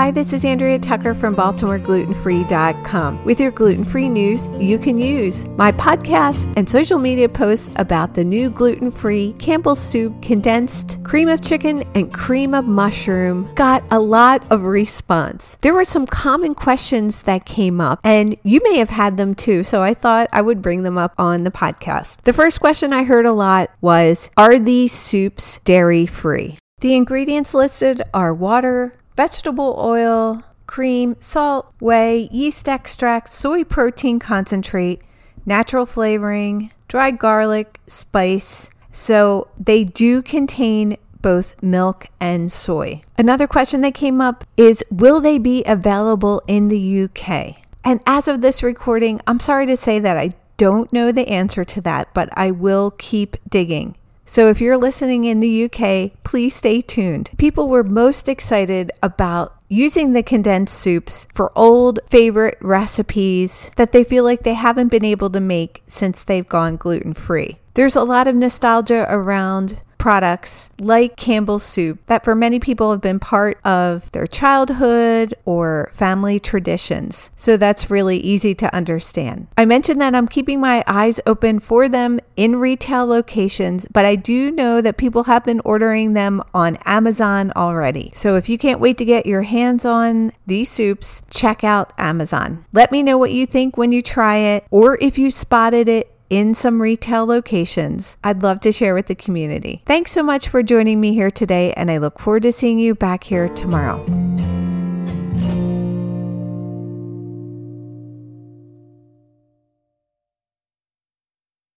Hi, this is Andrea Tucker from BaltimoreGlutenFree.com with your gluten free news you can use. My podcasts and social media posts about the new gluten free Campbell's soup, condensed cream of chicken, and cream of mushroom got a lot of response. There were some common questions that came up, and you may have had them too, so I thought I would bring them up on the podcast. The first question I heard a lot was Are these soups dairy free? The ingredients listed are water, vegetable oil, cream, salt, whey, yeast extract, soy protein concentrate, natural flavoring, dried garlic, spice. So they do contain both milk and soy. Another question that came up is Will they be available in the UK? And as of this recording, I'm sorry to say that I don't know the answer to that, but I will keep digging. So if you're listening in the UK, please stay tuned. People were most excited about using the condensed soups for old favorite recipes that they feel like they haven't been able to make since they've gone gluten free. There's a lot of nostalgia around products like Campbell's soup that for many people have been part of their childhood or family traditions. So that's really easy to understand. I mentioned that I'm keeping my eyes open for them in retail locations, but I do know that people have been ordering them on Amazon already. So if you can't wait to get your hands on these soups, check out Amazon. Let me know what you think when you try it or if you spotted it in some retail locations. I'd love to share with the community. Thanks so much for joining me here today, and I look forward to seeing you back here tomorrow.